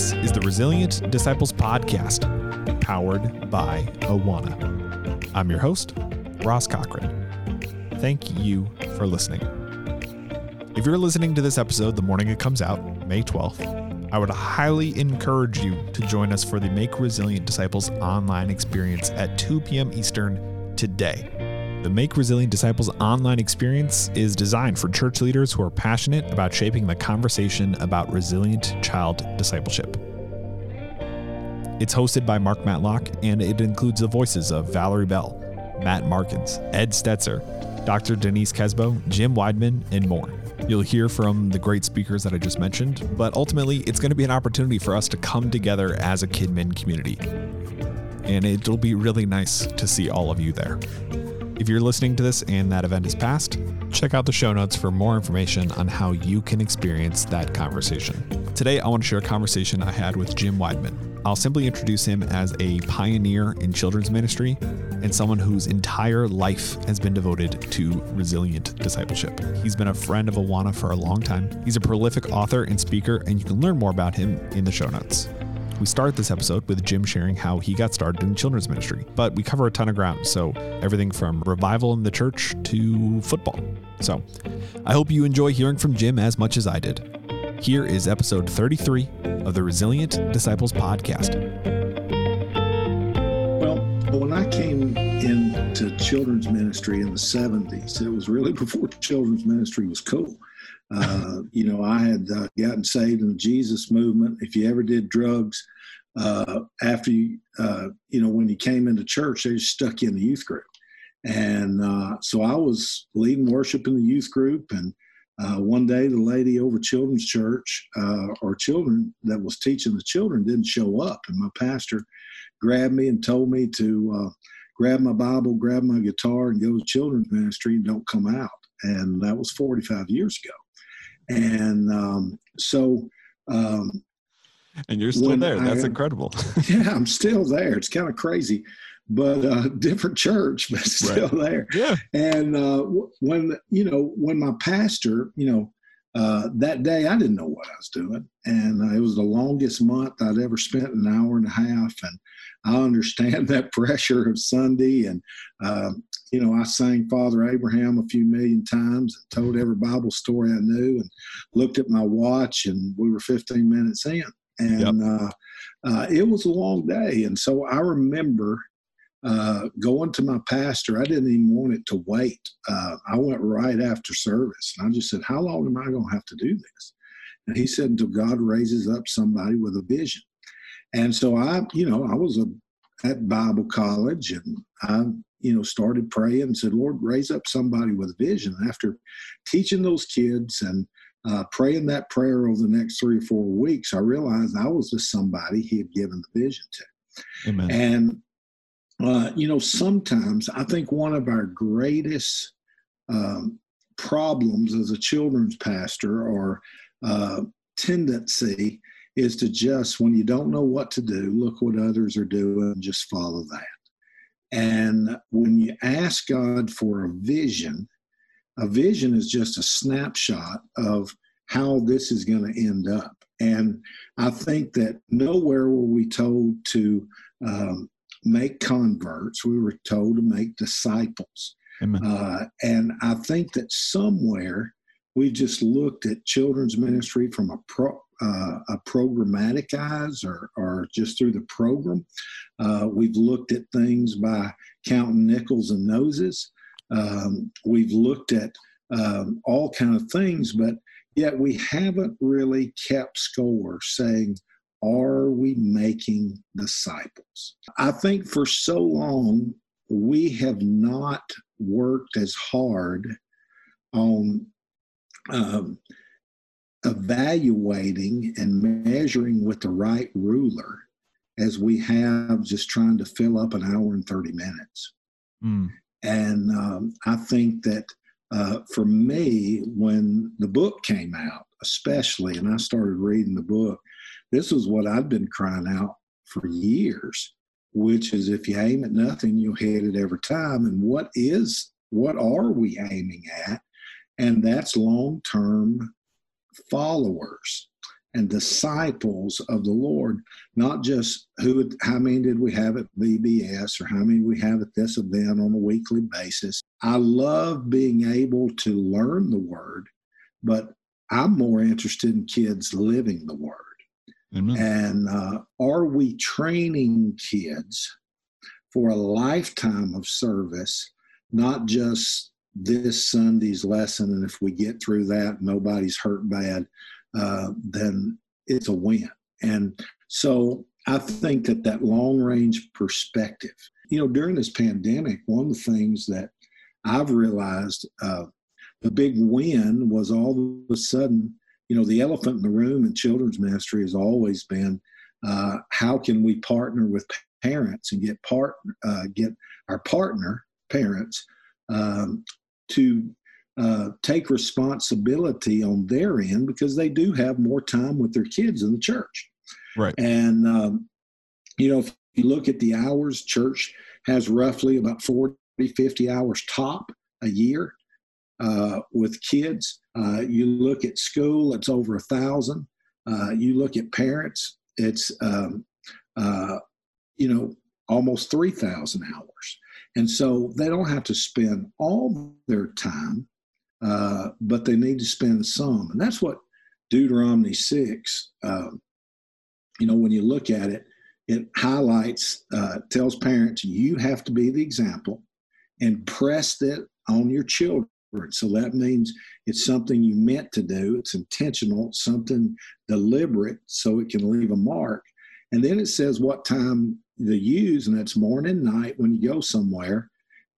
This is the Resilient Disciples Podcast, powered by Awana. I'm your host, Ross Cochran. Thank you for listening. If you're listening to this episode the morning it comes out, May 12th, I would highly encourage you to join us for the Make Resilient Disciples online experience at 2 p.m. Eastern today. The Make Resilient Disciples online experience is designed for church leaders who are passionate about shaping the conversation about resilient child discipleship. It's hosted by Mark Matlock and it includes the voices of Valerie Bell, Matt Markins, Ed Stetzer, Dr. Denise Kjesbo, Jim Wideman, and more. You'll hear from the great speakers that I just mentioned, but ultimately, it's going to be an opportunity for us to come together as a Kidmin community. And it'll be really nice to see all of you there. If you're listening to this and that event is past, check out the show notes for more information on how you can experience that conversation. Today, I want to share a conversation I had with Jim Wideman. I'll simply introduce him as a pioneer in children's ministry and someone whose entire life has been devoted to resilient discipleship. He's been a friend of Awana for a long time. He's a prolific author and speaker, and you can learn more about him in the show notes. We start this episode with Jim sharing how he got started in children's ministry, but we cover a ton of ground. So, everything from revival in the church to football. So, I hope you enjoy hearing from Jim as much as I did. Here is episode 33 of the Resilient Disciples podcast. Well, when I came into children's ministry in the 70s, it was really before children's ministry was cool. Uh, you know, I had uh, gotten saved in the Jesus movement. If you ever did drugs, uh, after you, uh, you know, when you came into church, they just stuck you in the youth group. And uh, so I was leading worship in the youth group. And one day, the lady over children's church, or children that was teaching the children, didn't show up. And my pastor grabbed me and told me to grab my Bible, grab my guitar, and go to children's ministry and don't come out. And that was 45 years ago. And um, so. Um, and you're still there. That's I, incredible. yeah, I'm still there. It's kind of crazy, but uh, different church, but still right. there. Yeah. And uh, when you know when my pastor, you know, uh, that day I didn't know what I was doing, and uh, it was the longest month I'd ever spent an hour and a half, and I understand that pressure of Sunday. And, uh, you know, I sang Father Abraham a few million times and told every Bible story I knew and looked at my watch, and we were 15 minutes in. And yep. uh, uh, it was a long day. And so I remember uh, going to my pastor. I didn't even want it to wait. Uh, I went right after service. And I just said, How long am I going to have to do this? And he said, Until God raises up somebody with a vision. And so I, you know, I was a, at Bible college and I, you know, started praying and said, Lord, raise up somebody with vision. After teaching those kids and uh, praying that prayer over the next three or four weeks, I realized I was just somebody he had given the vision to. Amen. And, uh, you know, sometimes I think one of our greatest um, problems as a children's pastor or uh, tendency is to just, when you don't know what to do, look what others are doing and just follow that. And when you ask God for a vision, a vision is just a snapshot of how this is going to end up. And I think that nowhere were we told to um, make converts, we were told to make disciples. Uh, and I think that somewhere we just looked at children's ministry from a pro, uh, a programmatic eyes or, or just through the program. Uh, we've looked at things by counting nickels and noses. Um, we've looked at um, all kind of things, but yet we haven't really kept score saying, are we making disciples? I think for so long we have not worked as hard on um, evaluating and measuring with the right ruler as we have just trying to fill up an hour and 30 minutes. Mm. And um, I think that uh, for me, when the book came out, especially, and I started reading the book, this was what I'd been crying out for years, which is if you aim at nothing, you'll hit it every time. And what is, what are we aiming at? And that's long term followers. and disciples of the Lord, not just who, how many did we have at VBS or how many we have at this event on a weekly basis. I love being able to learn the word, but I'm more interested in kids living the word. Amen. And uh, are we training kids for a lifetime of service, not just this Sunday's lesson? And if we get through that, nobody's hurt bad, uh, then it's a win. And so I think that that long range perspective, you know, during this pandemic, one of the things that I've realized uh, the big win was all of a sudden, you know, the elephant in the room in children's ministry has always been uh, how can we partner with parents and get part uh, get our partner parents um, to uh, take responsibility on their end because they do have more time with their kids in the church. Right. And, um, you know, if you look at the hours, church has roughly about 40, 50 hours top a year uh, with kids. Uh, you look at school, it's over a thousand. Uh, you look at parents, it's, um, uh, you know, almost 3,000 hours. And so they don't have to spend all their time uh, but they need to spend some. And that's what Deuteronomy 6, um, you know, when you look at it, it highlights, uh, tells parents, you have to be the example and press it on your children. So that means it's something you meant to do, it's intentional, something deliberate so it can leave a mark. And then it says what time to use, and that's morning, night when you go somewhere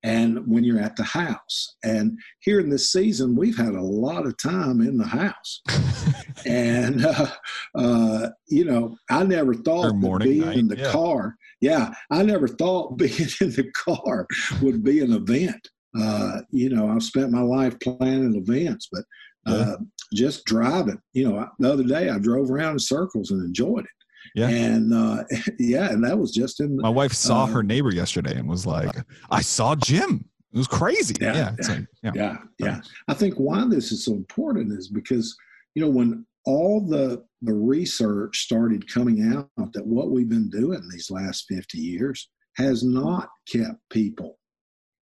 and when you're at the house. And here in this season, we've had a lot of time in the house. and, uh, uh, you know, I never thought morning, being night, in the yeah. car, yeah, I never thought being in the car would be an event. Uh, you know, I've spent my life planning events, but uh, just driving, you know, the other day I drove around in circles and enjoyed it. Yeah. And uh, yeah, and that was just in. My wife saw uh, her neighbor yesterday and was like, "I saw Jim." It was crazy. Yeah, yeah, yeah, like, yeah, yeah, yeah. I think why this is so important is because you know when all the the research started coming out that what we've been doing these last 50 years has not kept people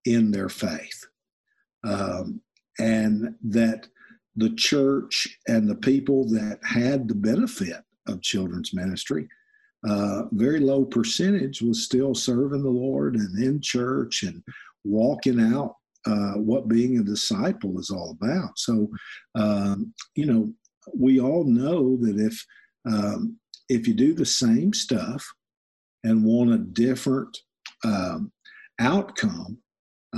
in their faith um, and that the church and the people that had the benefit of children's ministry. Uh, very low percentage was still serving the Lord and in church and walking out uh, what being a disciple is all about. So, um, you know, we all know that if um, if you do the same stuff and want a different um, outcome,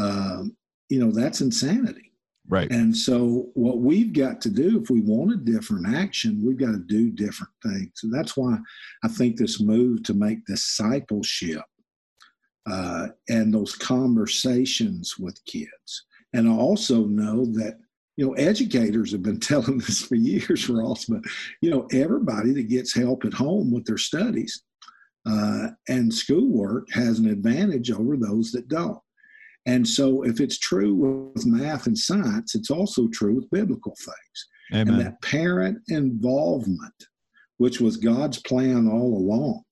um, you know, that's insanity. Right. And so, what we've got to do, if we want a different action, we've got to do different things. And that's why I think this move to make discipleship uh, and those conversations with kids. And I also know that, you know, educators have been telling this for years, Ross, but, you know, everybody that gets help at home with their studies uh, and schoolwork has an advantage over those that don't. And so, if it's true with math and science, it's also true with biblical things. Amen. And that parent involvement, which was God's plan all along,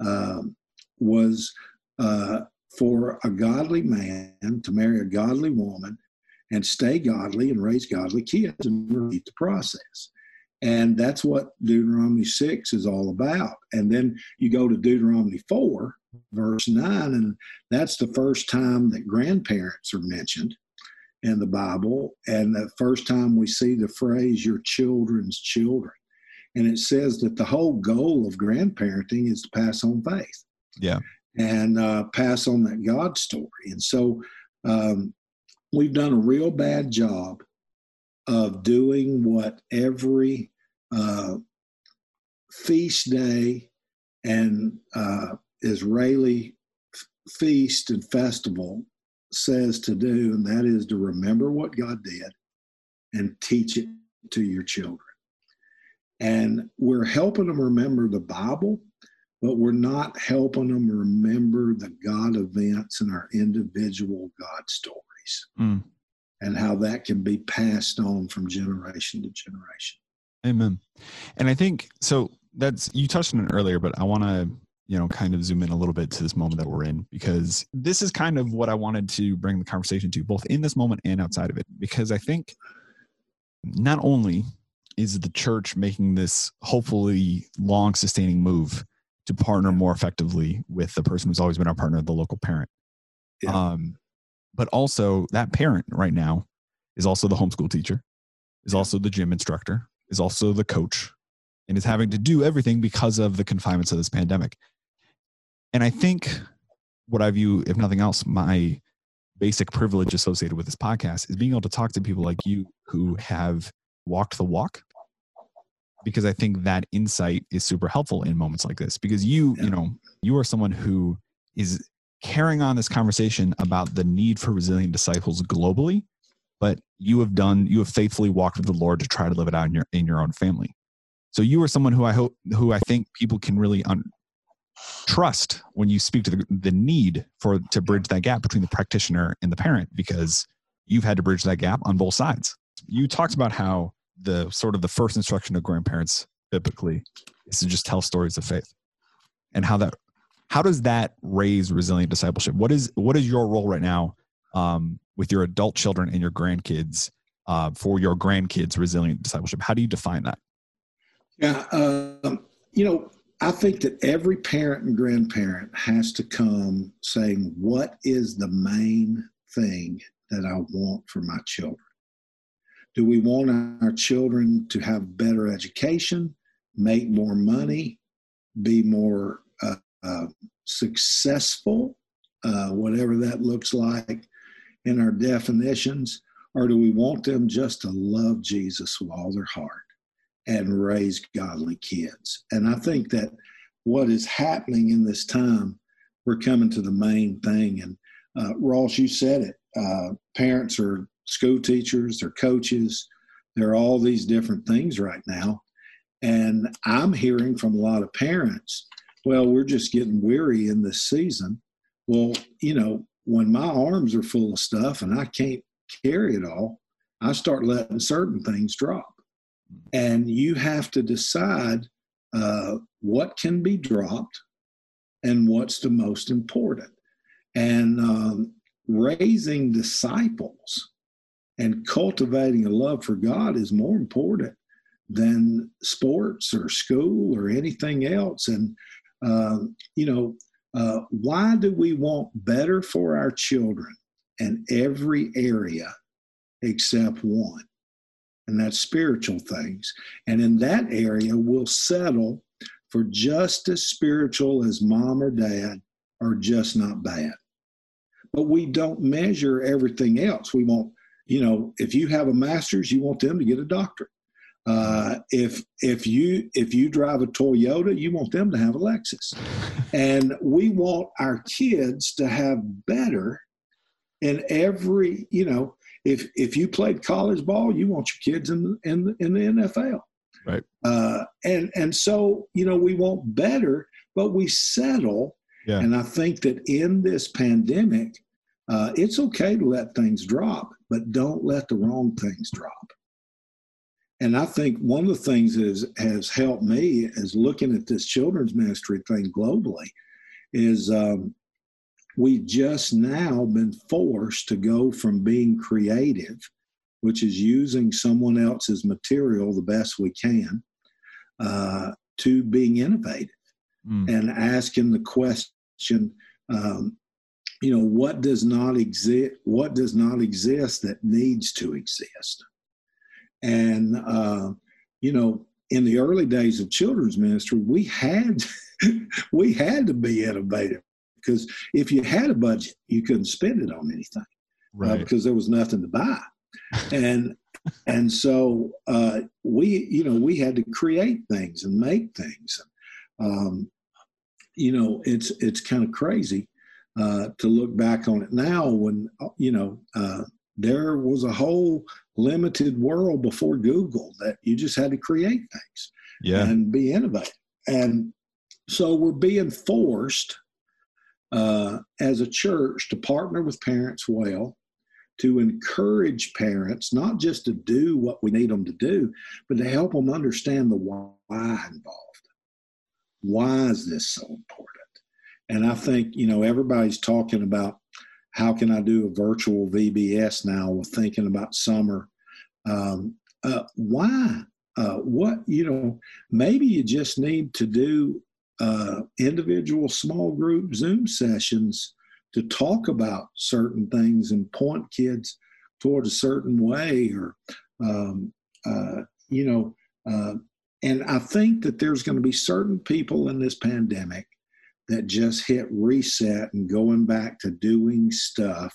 um, was uh, for a godly man to marry a godly woman and stay godly and raise godly kids and repeat the process. And that's what Deuteronomy 6 is all about. And then you go to Deuteronomy 4, verse 9, and that's the first time that grandparents are mentioned in the Bible, and the first time we see the phrase, your children's children. And it says that the whole goal of grandparenting is to pass on faith. Yeah. And uh, pass on that God story. And so um, we've done a real bad job of doing what every uh, feast day and uh, Israeli feast and festival says to do, and that is to remember what God did and teach it to your children. And we're helping them remember the Bible, but we're not helping them remember the God events and our individual God stories mm. and how that can be passed on from generation to generation. Amen. And I think so. That's you touched on it earlier, but I want to you know kind of zoom in a little bit to this moment that we're in because this is kind of what I wanted to bring the conversation to, both in this moment and outside of it. Because I think not only is the church making this hopefully long sustaining move to partner more effectively with the person who's always been our partner, the local parent. Yeah. Um, but also that parent right now is also the homeschool teacher, is also the gym instructor, is also the coach, and is having to do everything because of the confinements of this pandemic. And I think what I view, if nothing else, my basic privilege associated with this podcast is being able to talk to people like you who have walked the walk because I think that insight is super helpful in moments like this because you, you know, you are someone who is carrying on this conversation about the need for resilient disciples globally, but you have done, you have faithfully walked with the Lord to try to live it out in your in your own family. So you are someone who I hope, who I think people can really un, trust when you speak to the, the need for to bridge that gap between the practitioner and the parent because you've had to bridge that gap on both sides. You talked about how the sort of the first instruction of grandparents biblically is to just tell stories of faith and how that how does that raise resilient discipleship? What is what is your role right now um, with your adult children and your grandkids uh, for your grandkids resilient discipleship? How do you define that? Yeah um, you know i think that every parent and grandparent has to come saying what is the main thing that i want for my children do we want our children to have better education, make more money, be more uh, uh, successful, uh, whatever that looks like in our definitions? Or do we want them just to love Jesus with all their heart and raise godly kids? And I think that what is happening in this time, we're coming to the main thing. And uh, Ross, you said it. Uh, parents are school teachers, they're coaches, there are all these different things right now. And I'm hearing from a lot of parents, well, we're just getting weary in this season. Well, you know, when my arms are full of stuff and I can't carry it all, I start letting certain things drop. And you have to decide uh, what can be dropped and what's the most important. And um, raising disciples and cultivating a love for God is more important than sports or school or anything else. And, uh, you know, uh, why do we want better for our children in every area except one? And that's spiritual things. And in that area, we'll settle for just as spiritual as mom or dad are just not bad. But we don't measure everything else. We want you know, if you have a master's, you want them to get a doctorate. Uh, if if you if you drive a Toyota, you want them to have a Lexus, and we want our kids to have better in every you know. If if you played college ball, you want your kids in in in the NFL, right? Uh, and and so you know we want better, but we settle. Yeah. And I think that in this pandemic, uh, it's okay to let things drop, but don't let the wrong things drop. And I think one of the things that has helped me is looking at this children's ministry thing globally is um, we've just now been forced to go from being creative, which is using someone else's material the best we can, uh, to being innovative mm. and asking the question um, you know what does not exist what does not exist that needs to exist and uh, you know in the early days of children's ministry we had we had to be innovative because if you had a budget you couldn't spend it on anything uh, right. uh, because there was nothing to buy and and so uh, we you know we had to create things and make things um, you know it's it's kind of crazy uh, to look back on it now when, you know, uh, there was a whole limited world before Google that you just had to create things yeah. and be innovative. And so we're being forced uh, as a church to partner with parents well, to encourage parents not just to do what we need them to do, but to help them understand the why involved. Why is this so important? And I think, you know, everybody's talking about how can I do a virtual VBS now with thinking about summer. Um, uh, why? Uh, what, you know, maybe you just need to do uh, individual small group Zoom sessions to talk about certain things and point kids toward a certain way or um, uh, you know uh, and i think that there's going to be certain people in this pandemic that just hit reset and going back to doing stuff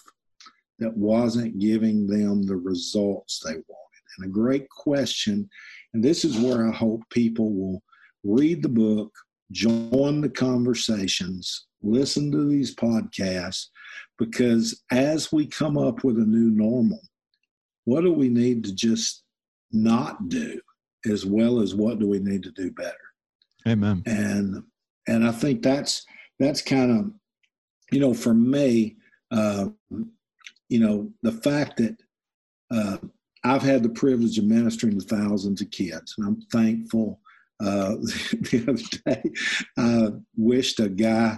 that wasn't giving them the results they wanted. And a great question and this is where i hope people will read the book join the conversations listen to these podcasts because as we come up with a new normal, what do we need to just not do as well as what do we need to do better? Amen. And and I think that's that's kind of you know for me uh, you know the fact that uh, I've had the privilege of ministering to thousands of kids, and I'm thankful. Uh, the other day, I wished a guy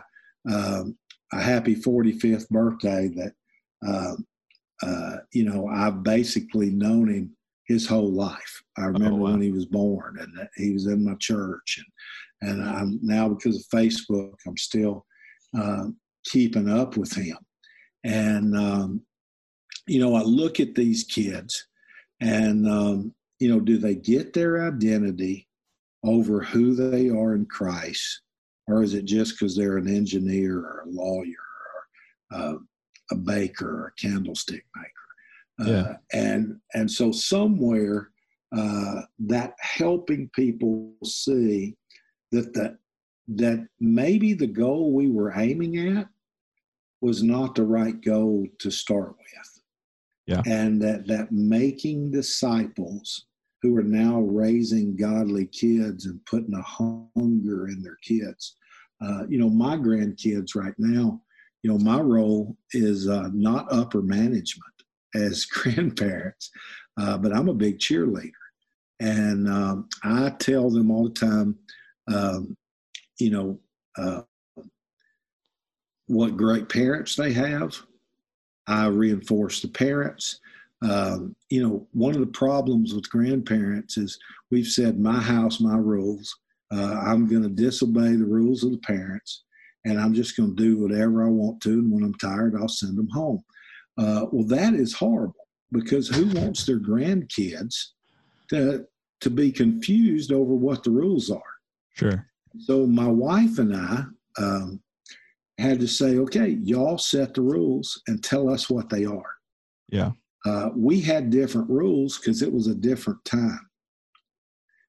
um, a happy 45th birthday that, uh, uh, you know, I've basically known him his whole life. I oh, remember oh, wow. when he was born and he was in my church. And, and I'm now, because of Facebook, I'm still uh, keeping up with him. And, um, you know, I look at these kids and, um, you know, do they get their identity over who they are in Christ? or is it just because they're an engineer or a lawyer or uh, a baker or a candlestick maker? Uh, yeah. and and so somewhere uh, that helping people see that the that maybe the goal we were aiming at was not the right goal to start with. Yeah. And that that making disciples who are now raising godly kids and putting a hunger in their kids. Uh, you know, my grandkids right now, you know, my role is uh, not upper management as grandparents, uh, but I'm a big cheerleader. And um, I tell them all the time, um, you know, uh, what great parents they have. I reinforce the parents um, you know, one of the problems with grandparents is we've said, my house, my rules. Uh, I'm going to disobey the rules of the parents, and I'm just going to do whatever I want to. And when I'm tired, I'll send them home. Uh, well, that is horrible because who wants their grandkids to to be confused over what the rules are? Sure. So my wife and I um, had to say, okay, y'all set the rules and tell us what they are. Yeah uh, we had different rules because it was a different time.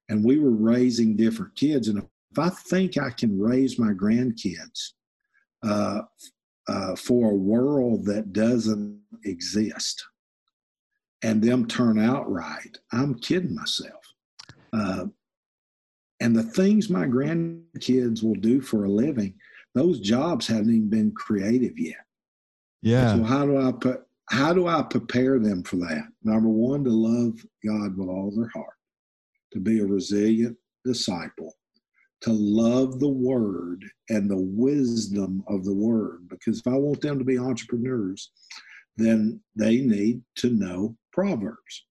And we were raising different kids. And if I think I can raise my grandkids uh, uh, for a world that doesn't exist and them turn out right, I'm kidding myself. Uh, and the things my grandkids will do for a living, those jobs haven't even been creative yet. Yeah. So how do I put how do I prepare them for that? Number one, to love God with all their heart, to be a resilient disciple, to love the word and the wisdom of the word. Because if I want them to be entrepreneurs, then they need to know Proverbs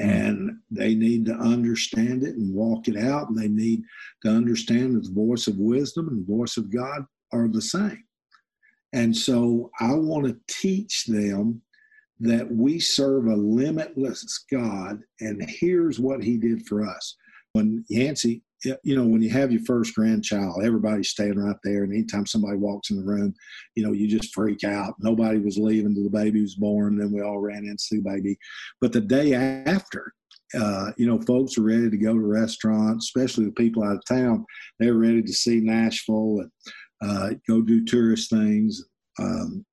hmm. and they need to understand it and walk it out. And they need to understand that the voice of wisdom and the voice of God are the same. And so I want to teach them that we serve a limitless God, and here's what He did for us. When Yancey, you know, when you have your first grandchild, everybody's staying right there, and anytime somebody walks in the room, you know, you just freak out. Nobody was leaving till the baby was born, then we all ran in to see the baby. But the day after, uh, you know, folks are ready to go to restaurants, especially the people out of town. They're ready to see Nashville and uh, go do tourist things. Um,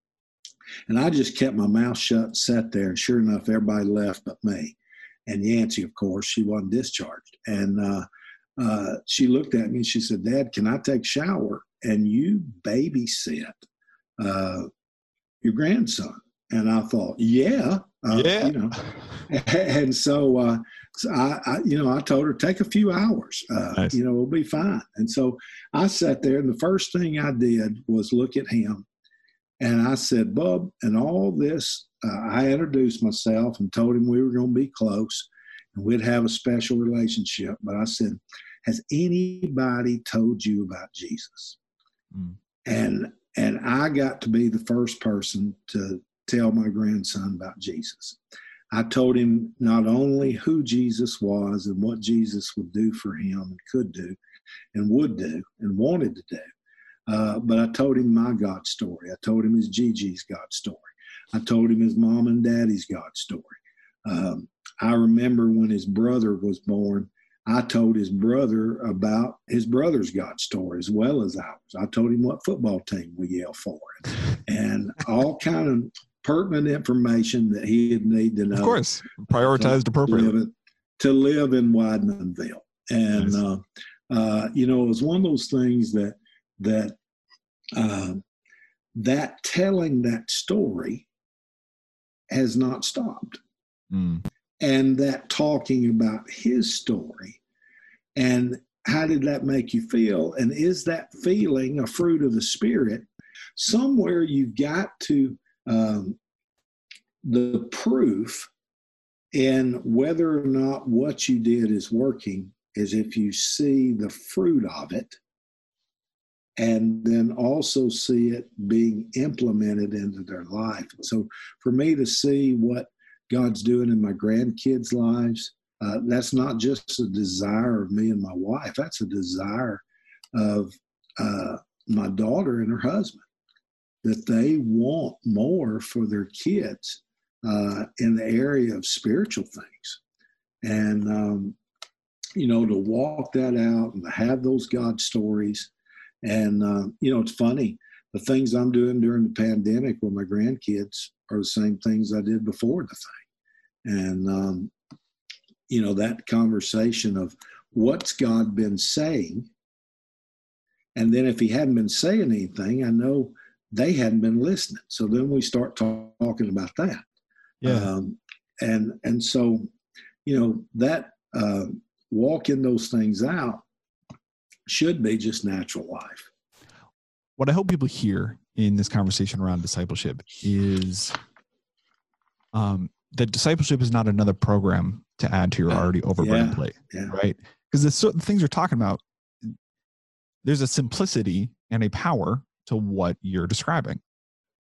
and I just kept my mouth shut and sat there. And sure enough, everybody left but me. And Yancey, of course, she wasn't discharged. And uh, uh, she looked at me and she said, Dad, can I take shower? And you babysit uh, your grandson. And I thought, yeah, uh, yeah. You know, and so, uh, so I, I, you know, I told her take a few hours. Uh, nice. You know, we'll be fine. And so I sat there, and the first thing I did was look at him, and I said, "Bub," and all this. Uh, I introduced myself and told him we were going to be close, and we'd have a special relationship. But I said, "Has anybody told you about Jesus?" Mm. And and I got to be the first person to tell my grandson about Jesus. I told him not only who Jesus was and what Jesus would do for him and could do and would do and wanted to do, uh, but I told him my God story. I told him his Gigi's God story. I told him his mom and daddy's God story. Um, I remember when his brother was born, I told his brother about his brother's God story as well as ours. I told him what football team we yell for and all kind of pertinent information that he'd need to know. Of course, prioritized appropriately. Live to live in Widemanville. And, nice. uh, uh, you know, it was one of those things that, that, uh, that telling that story has not stopped. Mm. And that talking about his story and how did that make you feel? And is that feeling a fruit of the Spirit? Somewhere you've got to um, the proof in whether or not what you did is working is if you see the fruit of it and then also see it being implemented into their life. So for me to see what God's doing in my grandkids' lives, uh, that's not just a desire of me and my wife, that's a desire of uh, my daughter and her husband that they want more for their kids uh, in the area of spiritual things. And, um, you know, to walk that out and to have those God stories. And, uh, you know, it's funny. The things I'm doing during the pandemic with my grandkids are the same things I did before the thing. And, um, you know, that conversation of what's God been saying. And then if he hadn't been saying anything, I know they hadn't been listening. So then we start talk, talking about that. Yeah. Um, and and so, you know, that uh, walking those things out should be just natural life. What I hope people hear in this conversation around discipleship is um, that discipleship is not another program to add to your already overburdened yeah, plate, yeah. right? Because the certain things you're talking about, there's a simplicity and a power to what you're describing,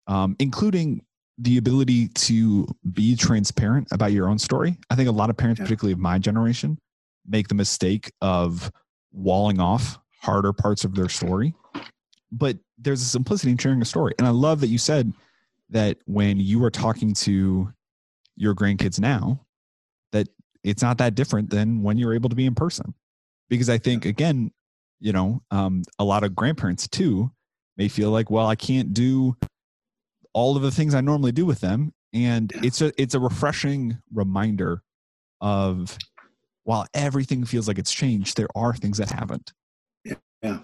um, including the ability to be transparent about your own story. I think a lot of parents, yeah. particularly of my generation, make the mistake of walling off harder parts of their story. But there's a simplicity in sharing a story. And I love that you said that when you are talking to your grandkids now, that it's not that different than when you're able to be in person. Because I think, again, you know, um, a lot of grandparents too may feel like, well, I can't do all of the things I normally do with them. And it's a it's a refreshing reminder of while everything feels like it's changed, there are things that haven't. Yeah.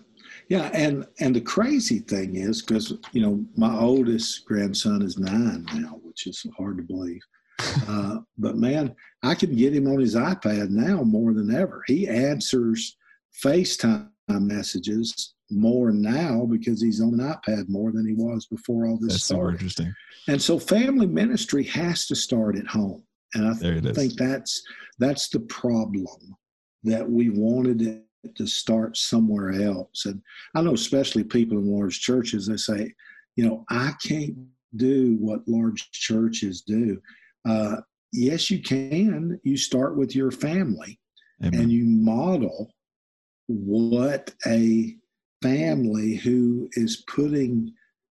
Yeah, and and the crazy thing is because you know my oldest grandson is nine now, which is hard to believe. Uh, but man, I can get him on his iPad now more than ever. He answers FaceTime messages more now because he's on an iPad more than he was before all this That's started. So interesting. And so family ministry has to start at home. And I th- think that's that's the problem that we wanted it to start somewhere else. And I know especially people in large churches, they say, you know, I can't do what large churches do. Uh, yes, you can. You start with your family Amen. and you model what a family who is putting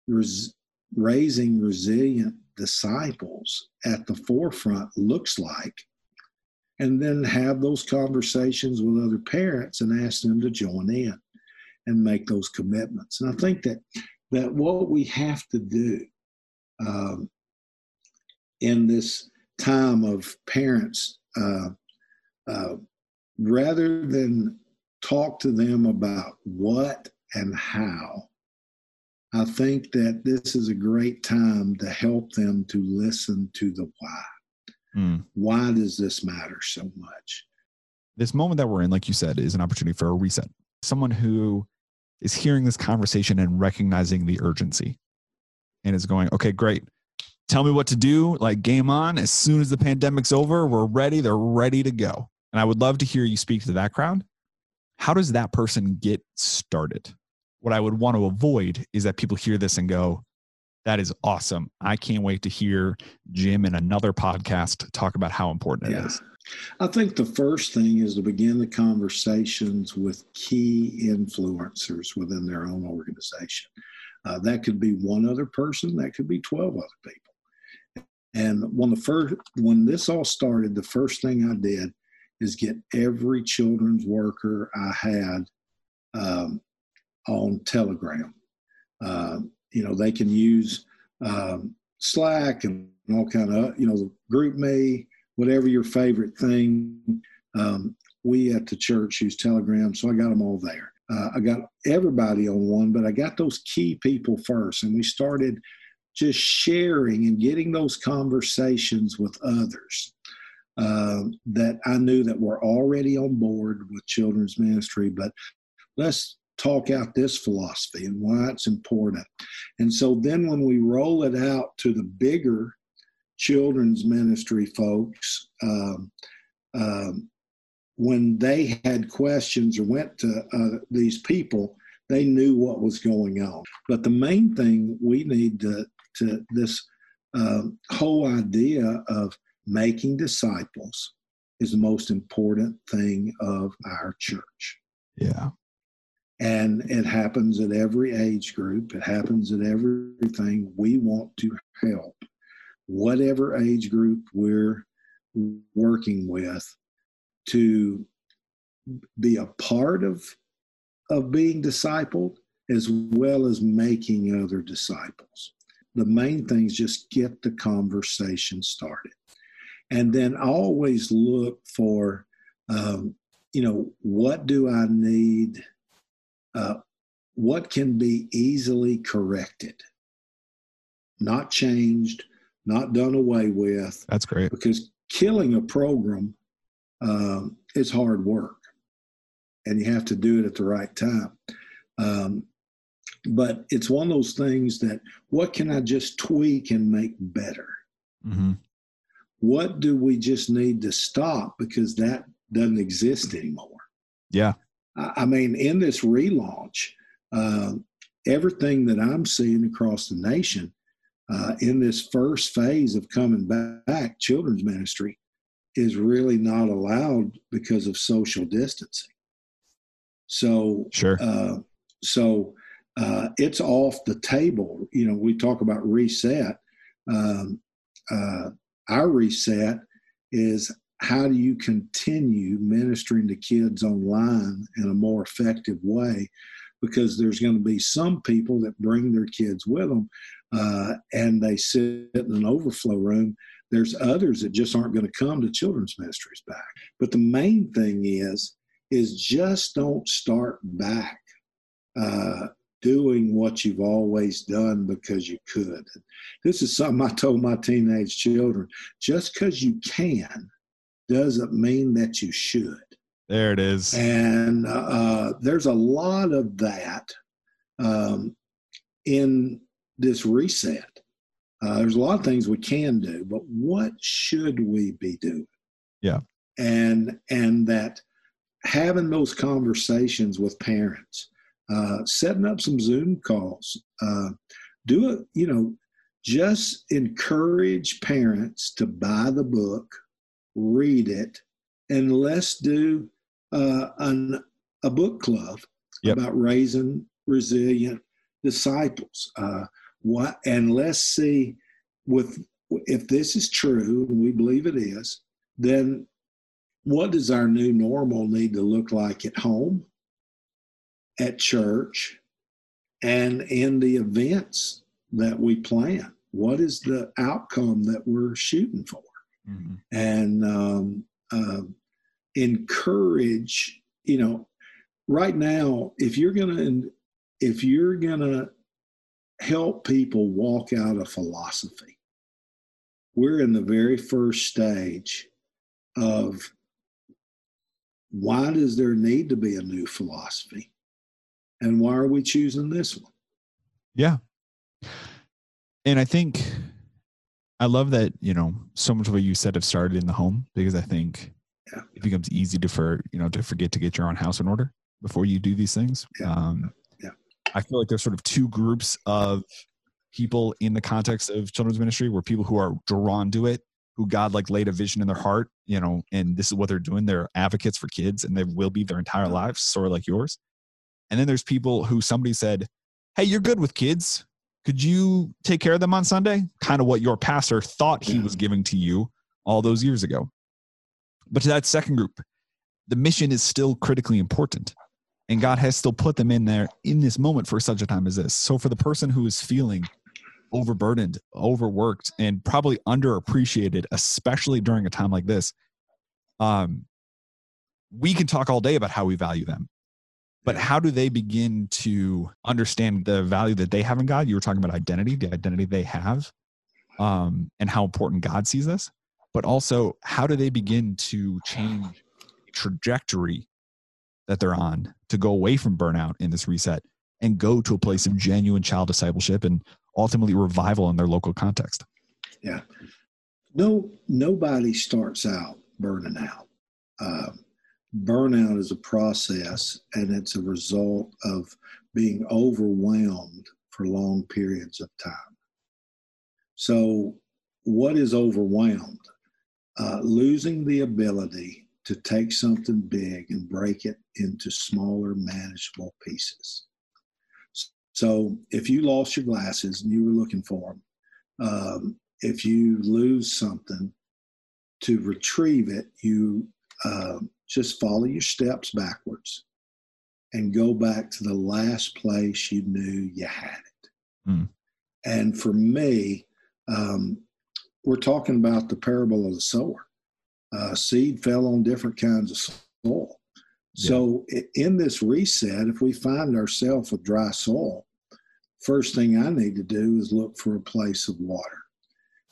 res- raising resilient disciples at the forefront looks like and then have those conversations with other parents and ask them to join in and make those commitments. And i think that that what we have to do um, in this time of parents uh, uh, rather than talk to them about what and how I think that this is a great time to help them to listen to the why. Mm. Why does this matter so much? This moment that we're in, like you said, is an opportunity for a reset. Someone who is hearing this conversation and recognizing the urgency and is going, okay, great. Tell me what to do. Like, game on. As soon as the pandemic's over, we're ready. They're ready to go. And I would love to hear you speak to that crowd. How does that person get started? What I would want to avoid is that people hear this and go, that is awesome. I can't wait to hear Jim in another podcast talk about how important it yeah. is. I think the first thing is to begin the conversations with key influencers within their own organization. Uh, that could be one other person, that could be 12 other people. And when the first when this all started, the first thing I did is get every children's worker I had um, on Telegram. Uh, you know, they can use um, Slack and all kind of, you know, GroupMe, whatever your favorite thing. Um, we at the church use Telegram, so I got them all there. Uh, I got everybody on one, but I got those key people first, and we started just sharing and getting those conversations with others uh, that I knew that were already on board with children's ministry. But let's talk out this philosophy and why it's important. And so then when we roll it out to the bigger children's ministry folks, um, um, when they had questions or went to uh, these people, they knew what was going on. But the main thing we need to, to this uh, whole idea of making disciples is the most important thing of our church. Yeah. And it happens at every age group, it happens at everything. We want to help whatever age group we're working with to be a part of of being discipled as well as making other disciples. The main thing is just get the conversation started. And then always look for, um, you know, what do I need uh, what can be easily corrected, not changed, not done away with. That's great. Because killing a program um, is hard work, and you have to do it at the right time. Um, but it's one of those things that what can I just tweak and make better? Mm-hmm. What do we just need to stop because that doesn't exist anymore? Yeah. I mean, in this relaunch, uh, everything that I'm seeing across the nation uh, in this first phase of coming back, children's ministry is really not allowed because of social distancing. So, sure. Uh, so uh, it's off the table. You know, we talk about reset. Um, uh, our reset is how do you continue ministering to kids online in a more effective way? Because there's going to be some people that bring their kids with them uh, and they sit in an overflow room. There's others that just aren't going to come to children's ministries back. But the main thing is, is just don't start back uh, doing what you've always done because you could. This is something I told my teenage children. Just because you can doesn't mean that you should. There it is. And uh, there's a lot of that um, in this reset. Uh, there's a lot of things we can do, but what should we be doing? Yeah. And and that having those conversations with parents, uh, setting up some Zoom calls, uh, do it. You know, just encourage parents to buy the book read it, and let's do uh, an, a book club yep. about raising resilient disciples. Uh, what and let's see with if this is true, and we believe it is, then what does our new normal need to look like at home, at church, and in the events that we plan? What is the outcome that we're shooting for? Mm-hmm. and um, uh, encourage. You know, right now, if you're gonna if you're gonna help people walk out a philosophy. We're in the very first stage of why does there need to be a new philosophy? And why are we choosing this one? Yeah. And I think I love that, you know, so much of what you said have started in the home because I think yeah. it becomes easy to for, you know, to forget to get your own house in order before you do these things. Yeah. Um, yeah. I feel like there's sort of two groups of people in the context of children's ministry where people who are drawn to it, who God like laid a vision in their heart, you know, and this is what they're doing. They're advocates for kids and they will be their entire lives, sort of like yours. And then there's people who somebody said, Hey, you're good with kids. Could you take care of them on Sunday? Kind of what your pastor thought he was giving to you all those years ago. But to that second group, the mission is still critically important. And God has still put them in there in this moment for such a time as this. So for the person who is feeling overburdened, overworked, and probably underappreciated, especially during a time like this, um, we can talk all day about how we value them but how do they begin to understand the value that they have in God? You were talking about identity, the identity they have, um, and how important God sees this. But also, how do they begin to change trajectory that they're on to go away from burnout in this reset and go to a place of genuine child discipleship and ultimately revival in their local context? Yeah. No, nobody starts out burning out. Um, burnout is a process and it's a result of being overwhelmed for long periods of time. So, what is overwhelmed? Uh, losing the ability to take something big and break it into smaller, manageable pieces. So, if you lost your glasses and you were looking for them, um, if you lose something, to retrieve it, you uh, just follow your steps backwards and go back to the last place you knew you had it. Mm. And for me, um, we're talking about the parable of the sower. Uh, seed fell on different kinds of soil. Yeah. So, in this reset, if we find ourselves with dry soil, first thing I need to do is look for a place of water.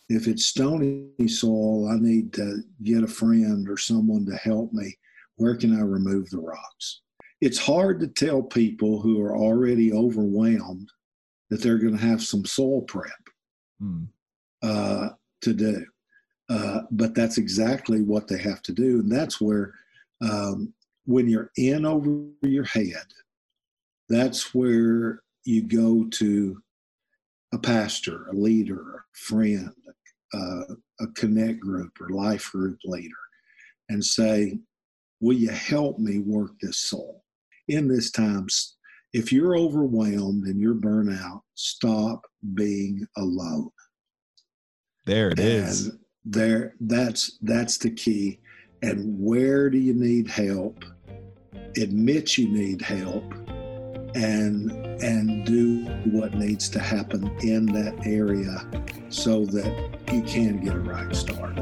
If it's stony soil, I need to get a friend or someone to help me where can I remove the rocks? It's hard to tell people who are already overwhelmed that they're going to have some soil prep mm. uh, to do. Uh, but that's exactly what they have to do. And that's where, um, when you're in over your head, that's where you go to a pastor, a leader, a friend, uh, a connect group or life group leader, and say, Will you help me work this soul? In this time, if you're overwhelmed and you're burnout, stop being alone. There it and is. There, that's that's the key. And where do you need help? Admit you need help and and do what needs to happen in that area so that you can get a right start.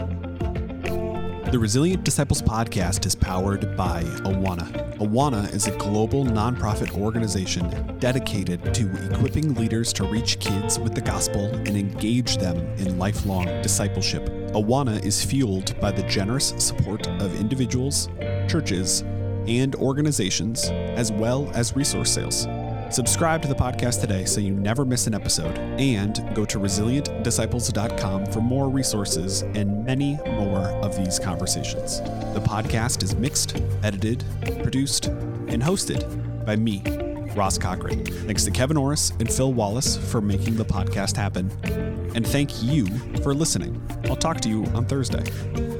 The Resilient Disciples podcast is powered by Awana. Awana is a global nonprofit organization dedicated to equipping leaders to reach kids with the gospel and engage them in lifelong discipleship. Awana is fueled by the generous support of individuals, churches, and organizations, as well as resource sales. Subscribe to the podcast today so you never miss an episode, and go to resilientdisciples.com for more resources and many more of these conversations. The podcast is mixed, edited, produced, and hosted by me, Ross Cochran. Thanks to Kevin Orris and Phil Wallace for making the podcast happen. And thank you for listening. I'll talk to you on Thursday.